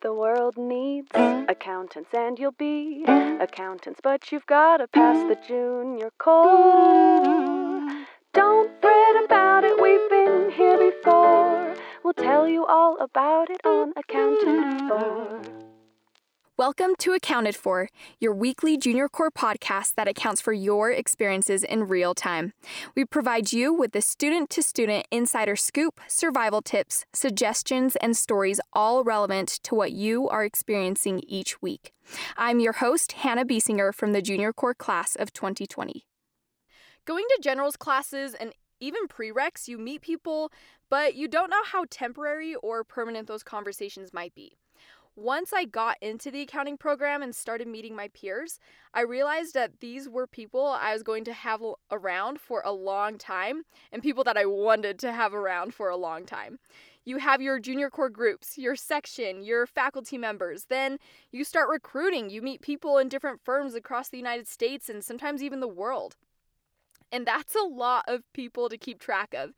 The world needs accountants, and you'll be accountants, but you've gotta pass the junior core. Don't fret about it, we've been here before. We'll tell you all about it on Accounted For. Welcome to Accounted For, your weekly junior core podcast that accounts for your experiences in real time. We provide you with the student to student insider scoop, survival tips, suggestions, and stories all relevant to what you are experiencing each week. I'm your host, Hannah Biesinger from the junior core class of 2020. Going to generals classes and even prereqs, you meet people, but you don't know how temporary or permanent those conversations might be. Once I got into the accounting program and started meeting my peers, I realized that these were people I was going to have around for a long time and people that I wanted to have around for a long time. You have your junior core groups, your section, your faculty members. Then you start recruiting. You meet people in different firms across the United States and sometimes even the world. And that's a lot of people to keep track of,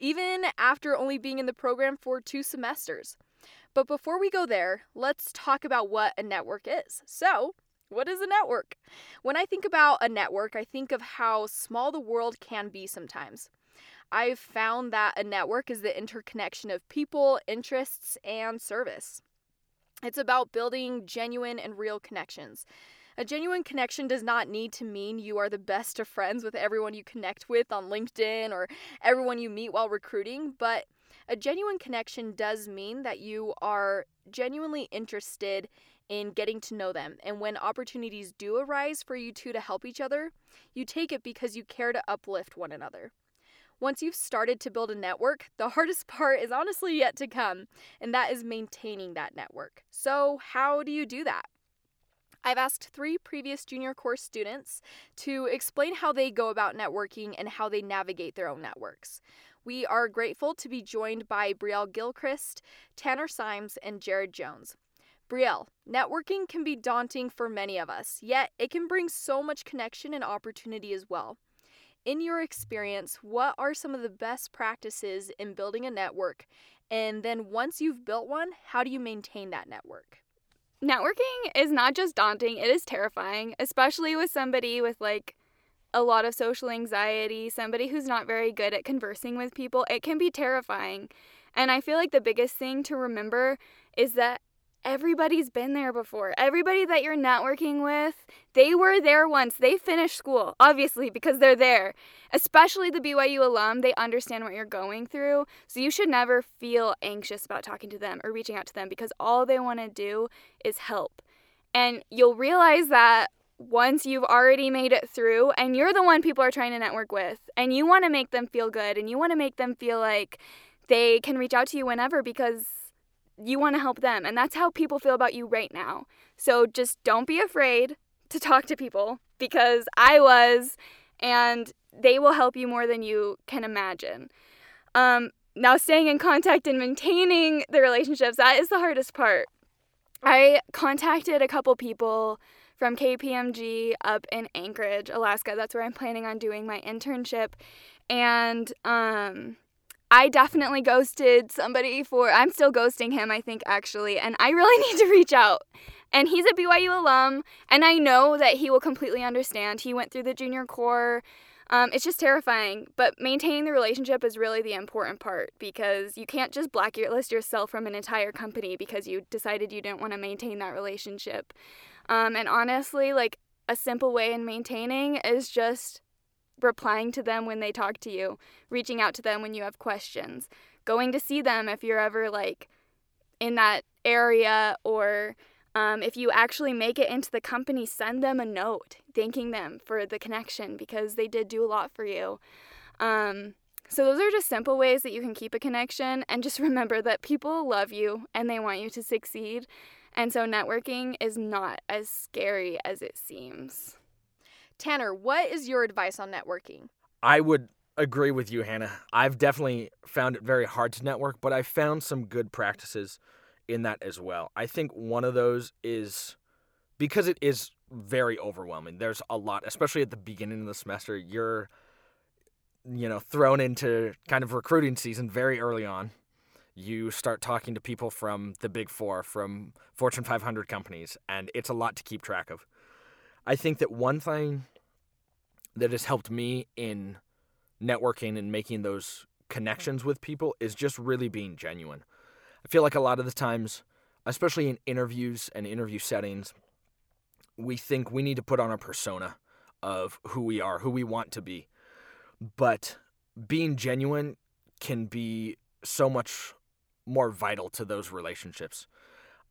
even after only being in the program for two semesters. But before we go there, let's talk about what a network is. So, what is a network? When I think about a network, I think of how small the world can be sometimes. I've found that a network is the interconnection of people, interests, and service. It's about building genuine and real connections. A genuine connection does not need to mean you are the best of friends with everyone you connect with on LinkedIn or everyone you meet while recruiting, but a genuine connection does mean that you are genuinely interested in getting to know them. And when opportunities do arise for you two to help each other, you take it because you care to uplift one another. Once you've started to build a network, the hardest part is honestly yet to come, and that is maintaining that network. So, how do you do that? I've asked three previous junior core students to explain how they go about networking and how they navigate their own networks. We are grateful to be joined by Brielle Gilchrist, Tanner Symes, and Jared Jones. Brielle, networking can be daunting for many of us, yet it can bring so much connection and opportunity as well. In your experience, what are some of the best practices in building a network? And then once you've built one, how do you maintain that network? Networking is not just daunting, it is terrifying, especially with somebody with like a lot of social anxiety, somebody who's not very good at conversing with people, it can be terrifying. And I feel like the biggest thing to remember is that everybody's been there before. Everybody that you're networking with, they were there once. They finished school, obviously, because they're there. Especially the BYU alum, they understand what you're going through. So you should never feel anxious about talking to them or reaching out to them because all they want to do is help. And you'll realize that once you've already made it through and you're the one people are trying to network with and you want to make them feel good and you want to make them feel like they can reach out to you whenever because you want to help them and that's how people feel about you right now. So just don't be afraid to talk to people because I was and they will help you more than you can imagine. Um, now staying in contact and maintaining the relationships that is the hardest part. I contacted a couple people from KPMG up in Anchorage, Alaska. That's where I'm planning on doing my internship. And um, I definitely ghosted somebody for, I'm still ghosting him, I think, actually. And I really need to reach out. And he's a BYU alum, and I know that he will completely understand. He went through the junior core. Um, it's just terrifying, but maintaining the relationship is really the important part because you can't just blacklist yourself from an entire company because you decided you didn't want to maintain that relationship. Um, and honestly, like a simple way in maintaining is just replying to them when they talk to you, reaching out to them when you have questions, going to see them if you're ever like in that area, or um, if you actually make it into the company, send them a note thanking them for the connection because they did do a lot for you. Um, so, those are just simple ways that you can keep a connection, and just remember that people love you and they want you to succeed. And so networking is not as scary as it seems. Tanner, what is your advice on networking? I would agree with you, Hannah. I've definitely found it very hard to network, but I found some good practices in that as well. I think one of those is because it is very overwhelming. There's a lot, especially at the beginning of the semester. You're, you know, thrown into kind of recruiting season very early on You start talking to people from the big four, from Fortune 500 companies, and it's a lot to keep track of. I think that one thing that has helped me in networking and making those connections with people is just really being genuine. I feel like a lot of the times, especially in interviews and interview settings, we think we need to put on a persona of who we are, who we want to be. But being genuine can be so much more vital to those relationships.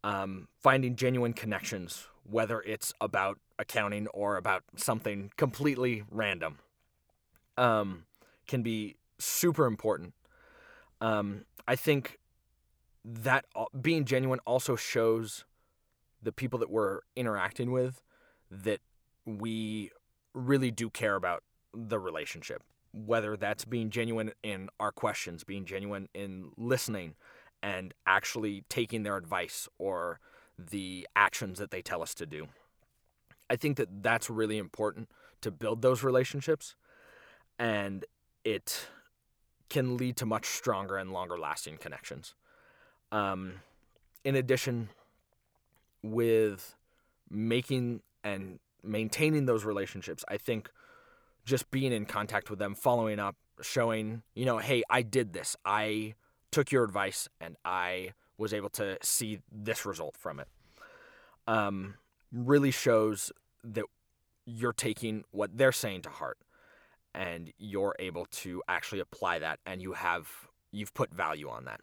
Um, finding genuine connections, whether it's about accounting or about something completely random, um, can be super important. Um, I think that being genuine also shows the people that we're interacting with that we really do care about the relationship whether that's being genuine in our questions being genuine in listening and actually taking their advice or the actions that they tell us to do i think that that's really important to build those relationships and it can lead to much stronger and longer lasting connections um, in addition with making and maintaining those relationships, I think just being in contact with them, following up, showing, you know, hey, I did this. I took your advice and I was able to see this result from it. Um, really shows that you're taking what they're saying to heart and you're able to actually apply that and you have you've put value on that.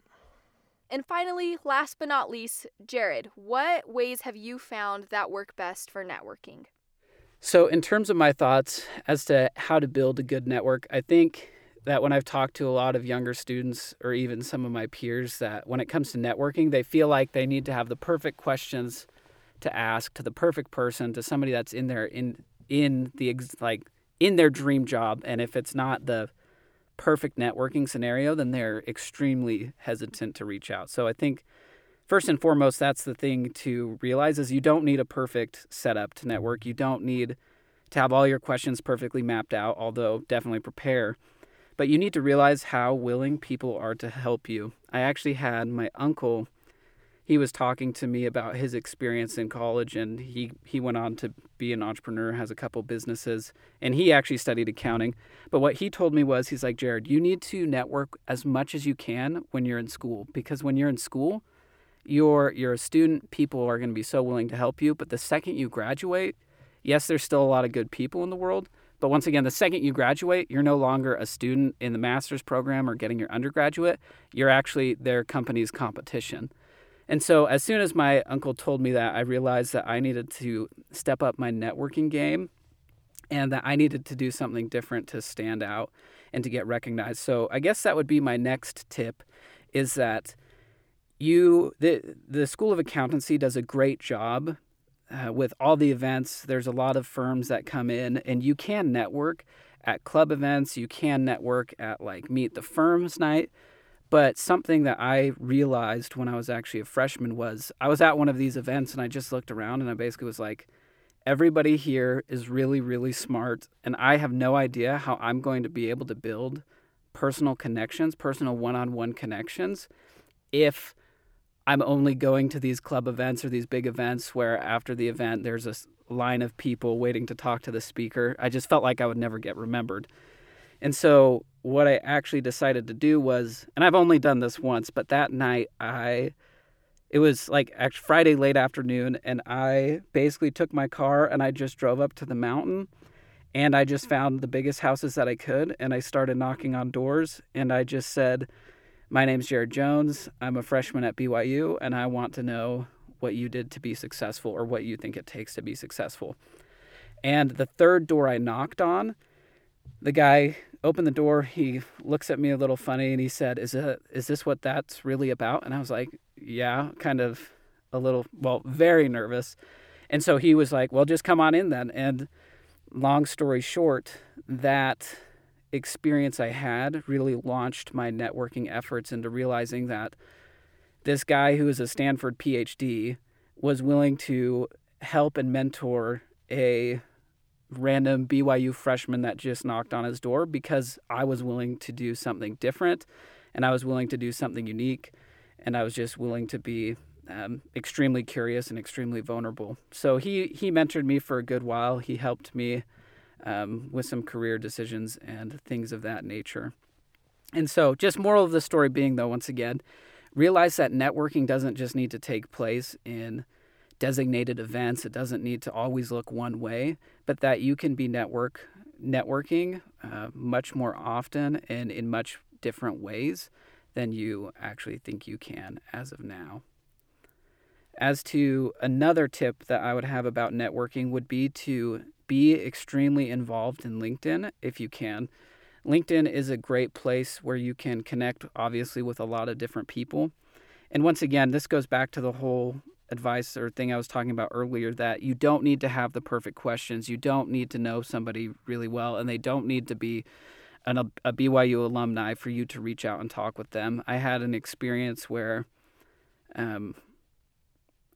And finally, last but not least, Jared, what ways have you found that work best for networking? So, in terms of my thoughts as to how to build a good network, I think that when I've talked to a lot of younger students or even some of my peers, that when it comes to networking, they feel like they need to have the perfect questions to ask to the perfect person, to somebody that's in their in in the like in their dream job, and if it's not the perfect networking scenario, then they're extremely hesitant to reach out. So I think first and foremost, that's the thing to realize is you don't need a perfect setup to network. You don't need to have all your questions perfectly mapped out, although definitely prepare. But you need to realize how willing people are to help you. I actually had my uncle he was talking to me about his experience in college and he he went on to be an entrepreneur has a couple businesses and he actually studied accounting but what he told me was he's like Jared you need to network as much as you can when you're in school because when you're in school you're you're a student people are going to be so willing to help you but the second you graduate yes there's still a lot of good people in the world but once again, the second you graduate, you're no longer a student in the master's program or getting your undergraduate. You're actually their company's competition. And so, as soon as my uncle told me that, I realized that I needed to step up my networking game and that I needed to do something different to stand out and to get recognized. So, I guess that would be my next tip is that you the the School of Accountancy does a great job uh, with all the events. There's a lot of firms that come in and you can network at club events, you can network at like meet the firms night but something that I realized when I was actually a freshman was I was at one of these events and I just looked around and I basically was like, everybody here is really, really smart. And I have no idea how I'm going to be able to build personal connections, personal one on one connections, if I'm only going to these club events or these big events where after the event there's a line of people waiting to talk to the speaker. I just felt like I would never get remembered. And so what I actually decided to do was, and I've only done this once, but that night I, it was like Friday late afternoon, and I basically took my car and I just drove up to the mountain and I just found the biggest houses that I could and I started knocking on doors and I just said, My name's Jared Jones. I'm a freshman at BYU and I want to know what you did to be successful or what you think it takes to be successful. And the third door I knocked on, the guy opened the door. He looks at me a little funny and he said, "Is it is this what that's really about?" And I was like, "Yeah," kind of a little well, very nervous. And so he was like, "Well, just come on in then." And long story short, that experience I had really launched my networking efforts into realizing that this guy who is a Stanford PhD was willing to help and mentor a random BYU freshman that just knocked on his door because I was willing to do something different and I was willing to do something unique. and I was just willing to be um, extremely curious and extremely vulnerable. So he he mentored me for a good while. He helped me um, with some career decisions and things of that nature. And so, just moral of the story being, though, once again, realize that networking doesn't just need to take place in designated events. It doesn't need to always look one way, but that you can be network networking uh, much more often and in much different ways than you actually think you can as of now. As to another tip that I would have about networking would be to be extremely involved in LinkedIn if you can. LinkedIn is a great place where you can connect, obviously, with a lot of different people. And once again, this goes back to the whole advice or thing I was talking about earlier that you don't need to have the perfect questions. You don't need to know somebody really well, and they don't need to be an, a BYU alumni for you to reach out and talk with them. I had an experience where um,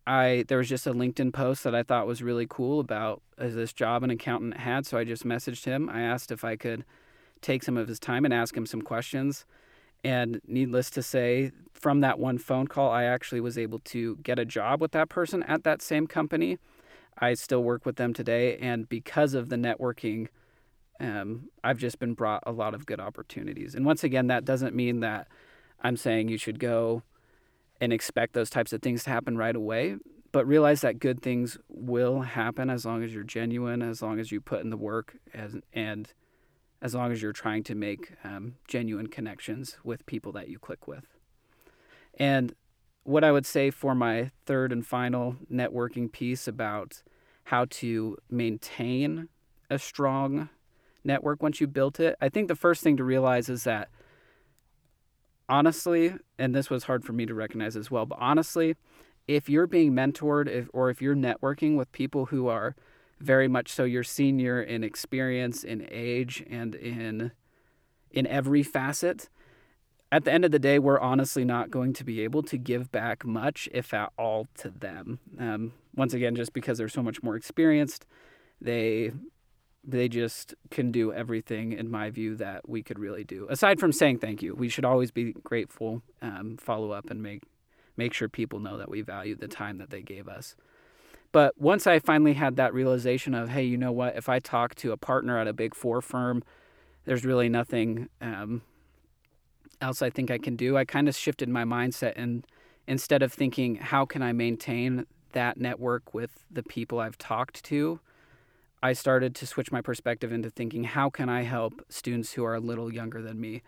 I there was just a LinkedIn post that I thought was really cool about uh, this job an accountant had, so I just messaged him. I asked if I could take some of his time and ask him some questions. And needless to say, from that one phone call, I actually was able to get a job with that person at that same company. I still work with them today, and because of the networking, um, I've just been brought a lot of good opportunities. And once again, that doesn't mean that I'm saying you should go and expect those types of things to happen right away. But realize that good things will happen as long as you're genuine, as long as you put in the work, as, and as long as you're trying to make um, genuine connections with people that you click with. And what I would say for my third and final networking piece about how to maintain a strong network once you built it, I think the first thing to realize is that honestly, and this was hard for me to recognize as well, but honestly, if you're being mentored if, or if you're networking with people who are very much so your senior in experience, in age, and in in every facet, at the end of the day, we're honestly not going to be able to give back much, if at all, to them. Um, once again, just because they're so much more experienced, they they just can do everything in my view that we could really do. Aside from saying thank you we should always be grateful um, follow up and make make sure people know that we value the time that they gave us. But once i finally had that realization of hey you know what? If i talk to a partner at a big four firm there's really nothing um, else i think i can do. I kind of shifted my mindset and instead of thinking how can i maintain that network with the people i've talked to I started to switch my perspective into thinking, how can I help students who are a little younger than me?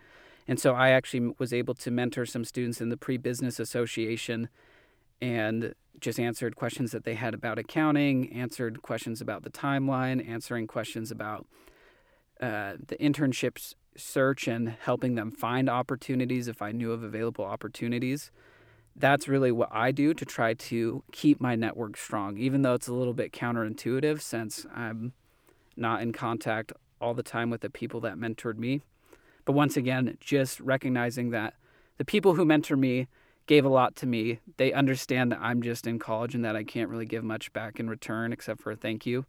And so I actually was able to mentor some students in the pre business association and just answered questions that they had about accounting, answered questions about the timeline, answering questions about uh, the internships search and helping them find opportunities if I knew of available opportunities that's really what I do to try to keep my network strong, even though it's a little bit counterintuitive since I'm not in contact all the time with the people that mentored me. But once again, just recognizing that the people who mentor me gave a lot to me. They understand that I'm just in college and that I can't really give much back in return except for a thank you.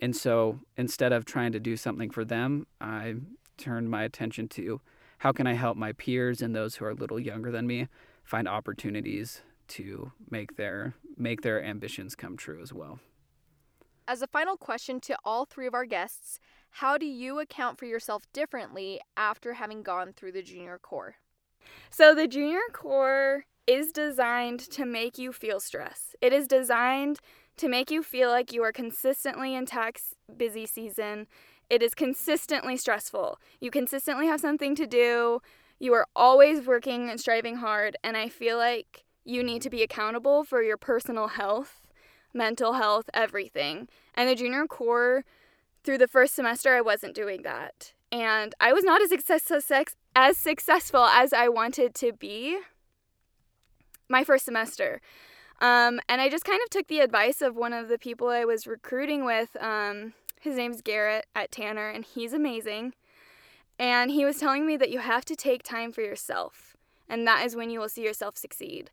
And so instead of trying to do something for them, I turned my attention to how can I help my peers and those who are a little younger than me find opportunities to make their make their ambitions come true as well. As a final question to all three of our guests, how do you account for yourself differently after having gone through the junior core? So the junior core is designed to make you feel stress. It is designed to make you feel like you are consistently in tax busy season. It is consistently stressful. You consistently have something to do. You are always working and striving hard, and I feel like you need to be accountable for your personal health, mental health, everything. And the junior core, through the first semester, I wasn't doing that. And I was not as, success- as successful as I wanted to be my first semester. Um, and I just kind of took the advice of one of the people I was recruiting with. Um, his name's Garrett at Tanner, and he's amazing. And he was telling me that you have to take time for yourself, and that is when you will see yourself succeed.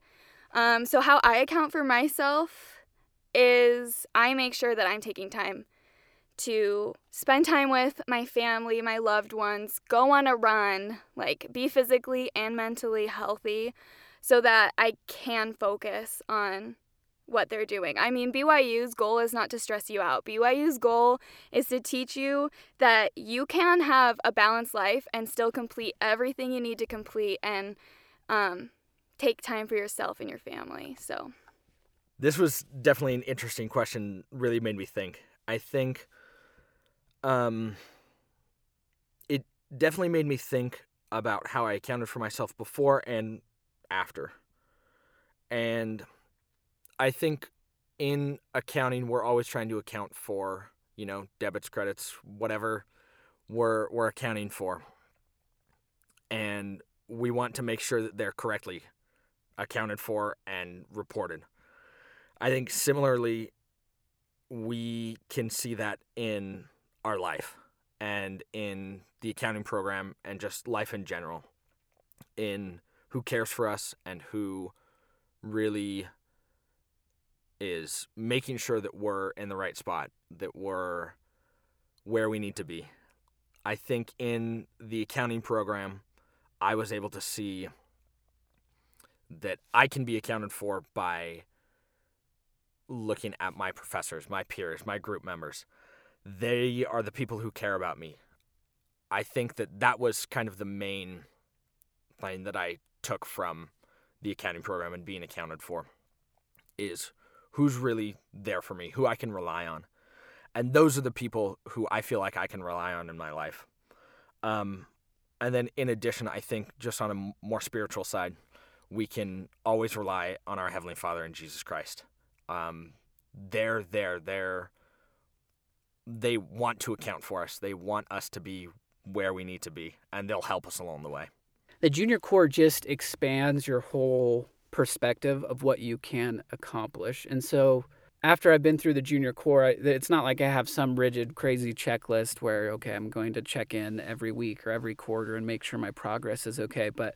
Um, so, how I account for myself is I make sure that I'm taking time to spend time with my family, my loved ones, go on a run, like be physically and mentally healthy so that I can focus on what they're doing. I mean, BYU's goal is not to stress you out. BYU's goal is to teach you that you can have a balanced life and still complete everything you need to complete and um, take time for yourself and your family. So, this was definitely an interesting question. Really made me think. I think, um, it definitely made me think about how I accounted for myself before and after, and I think in accounting we're always trying to account for you know debits, credits, whatever we're we're accounting for, and we want to make sure that they're correctly accounted for and reported. I think similarly, we can see that in our life and in the accounting program and just life in general, in who cares for us and who really is making sure that we're in the right spot, that we're where we need to be. I think in the accounting program, I was able to see that I can be accounted for by looking at my professors, my peers, my group members. They are the people who care about me. I think that that was kind of the main thing that I took from the accounting program and being accounted for is who's really there for me, who I can rely on. And those are the people who I feel like I can rely on in my life. Um, and then in addition, I think just on a more spiritual side, we can always rely on our Heavenly Father and Jesus Christ. Um, they're there. They're they want to account for us. They want us to be where we need to be, and they'll help us along the way. The junior core just expands your whole perspective of what you can accomplish. And so after I've been through the junior core, it's not like I have some rigid, crazy checklist where, okay, I'm going to check in every week or every quarter and make sure my progress is okay. But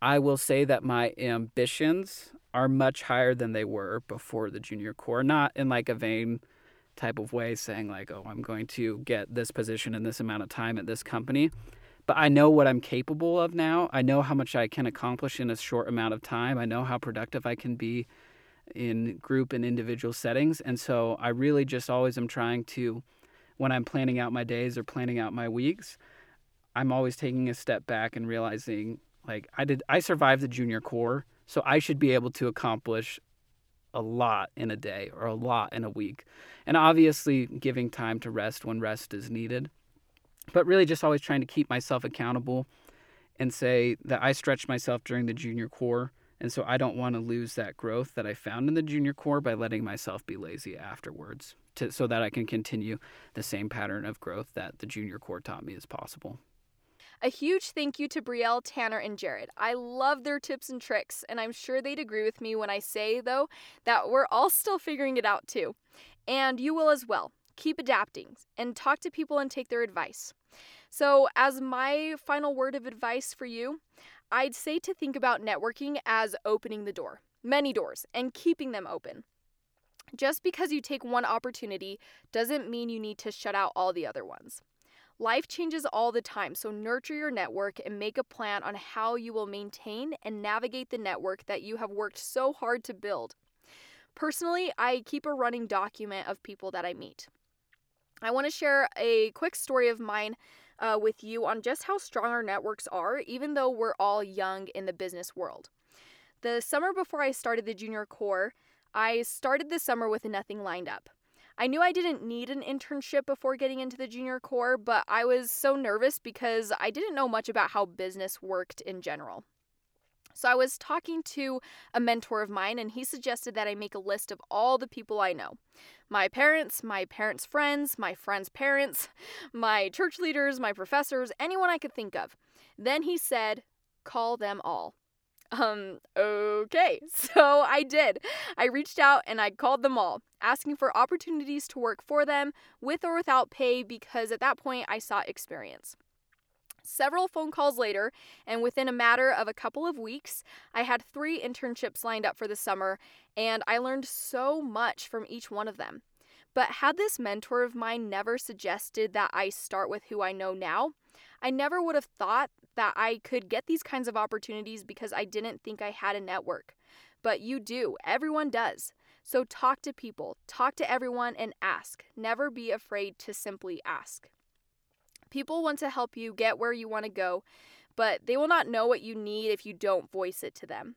I will say that my ambitions are much higher than they were before the junior core, not in like a vain type of way saying like, oh, I'm going to get this position in this amount of time at this company. But I know what I'm capable of now. I know how much I can accomplish in a short amount of time. I know how productive I can be in group and individual settings. And so I really just always am trying to, when I'm planning out my days or planning out my weeks, I'm always taking a step back and realizing like I did I survived the junior core, so I should be able to accomplish a lot in a day or a lot in a week. And obviously giving time to rest when rest is needed. But really just always trying to keep myself accountable and say that I stretched myself during the junior core. And so I don't want to lose that growth that I found in the junior core by letting myself be lazy afterwards to, so that I can continue the same pattern of growth that the junior core taught me is possible. A huge thank you to Brielle, Tanner, and Jared. I love their tips and tricks, and I'm sure they'd agree with me when I say, though, that we're all still figuring it out too. And you will as well. Keep adapting and talk to people and take their advice. So, as my final word of advice for you, I'd say to think about networking as opening the door, many doors, and keeping them open. Just because you take one opportunity doesn't mean you need to shut out all the other ones. Life changes all the time, so nurture your network and make a plan on how you will maintain and navigate the network that you have worked so hard to build. Personally, I keep a running document of people that I meet. I want to share a quick story of mine uh, with you on just how strong our networks are, even though we're all young in the business world. The summer before I started the junior core, I started the summer with nothing lined up. I knew I didn't need an internship before getting into the junior core, but I was so nervous because I didn't know much about how business worked in general. So I was talking to a mentor of mine, and he suggested that I make a list of all the people I know my parents, my parents' friends, my friends' parents, my church leaders, my professors, anyone I could think of. Then he said, call them all. Um, okay. So I did. I reached out and I called them all, asking for opportunities to work for them with or without pay because at that point I sought experience. Several phone calls later, and within a matter of a couple of weeks, I had three internships lined up for the summer, and I learned so much from each one of them. But had this mentor of mine never suggested that I start with who I know now, I never would have thought that I could get these kinds of opportunities because I didn't think I had a network. But you do, everyone does. So talk to people, talk to everyone, and ask. Never be afraid to simply ask. People want to help you get where you want to go, but they will not know what you need if you don't voice it to them.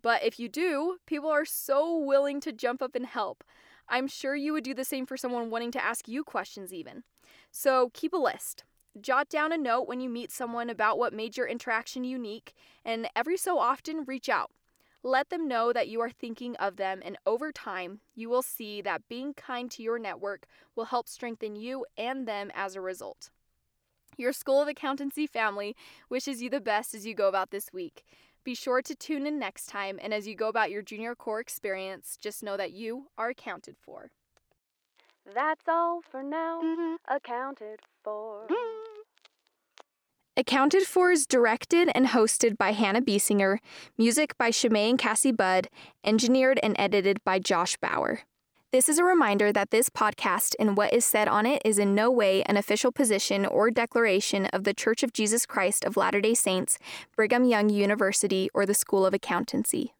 But if you do, people are so willing to jump up and help. I'm sure you would do the same for someone wanting to ask you questions, even. So keep a list. Jot down a note when you meet someone about what made your interaction unique, and every so often reach out. Let them know that you are thinking of them, and over time, you will see that being kind to your network will help strengthen you and them as a result. Your School of Accountancy family wishes you the best as you go about this week. Be sure to tune in next time, and as you go about your junior core experience, just know that you are accounted for. That's all for now. Mm-hmm. Accounted for. Mm-hmm. Accounted for is directed and hosted by Hannah Biesinger, music by Shemay and Cassie Budd, engineered and edited by Josh Bauer. This is a reminder that this podcast and what is said on it is in no way an official position or declaration of the Church of Jesus Christ of Latter day Saints, Brigham Young University, or the School of Accountancy.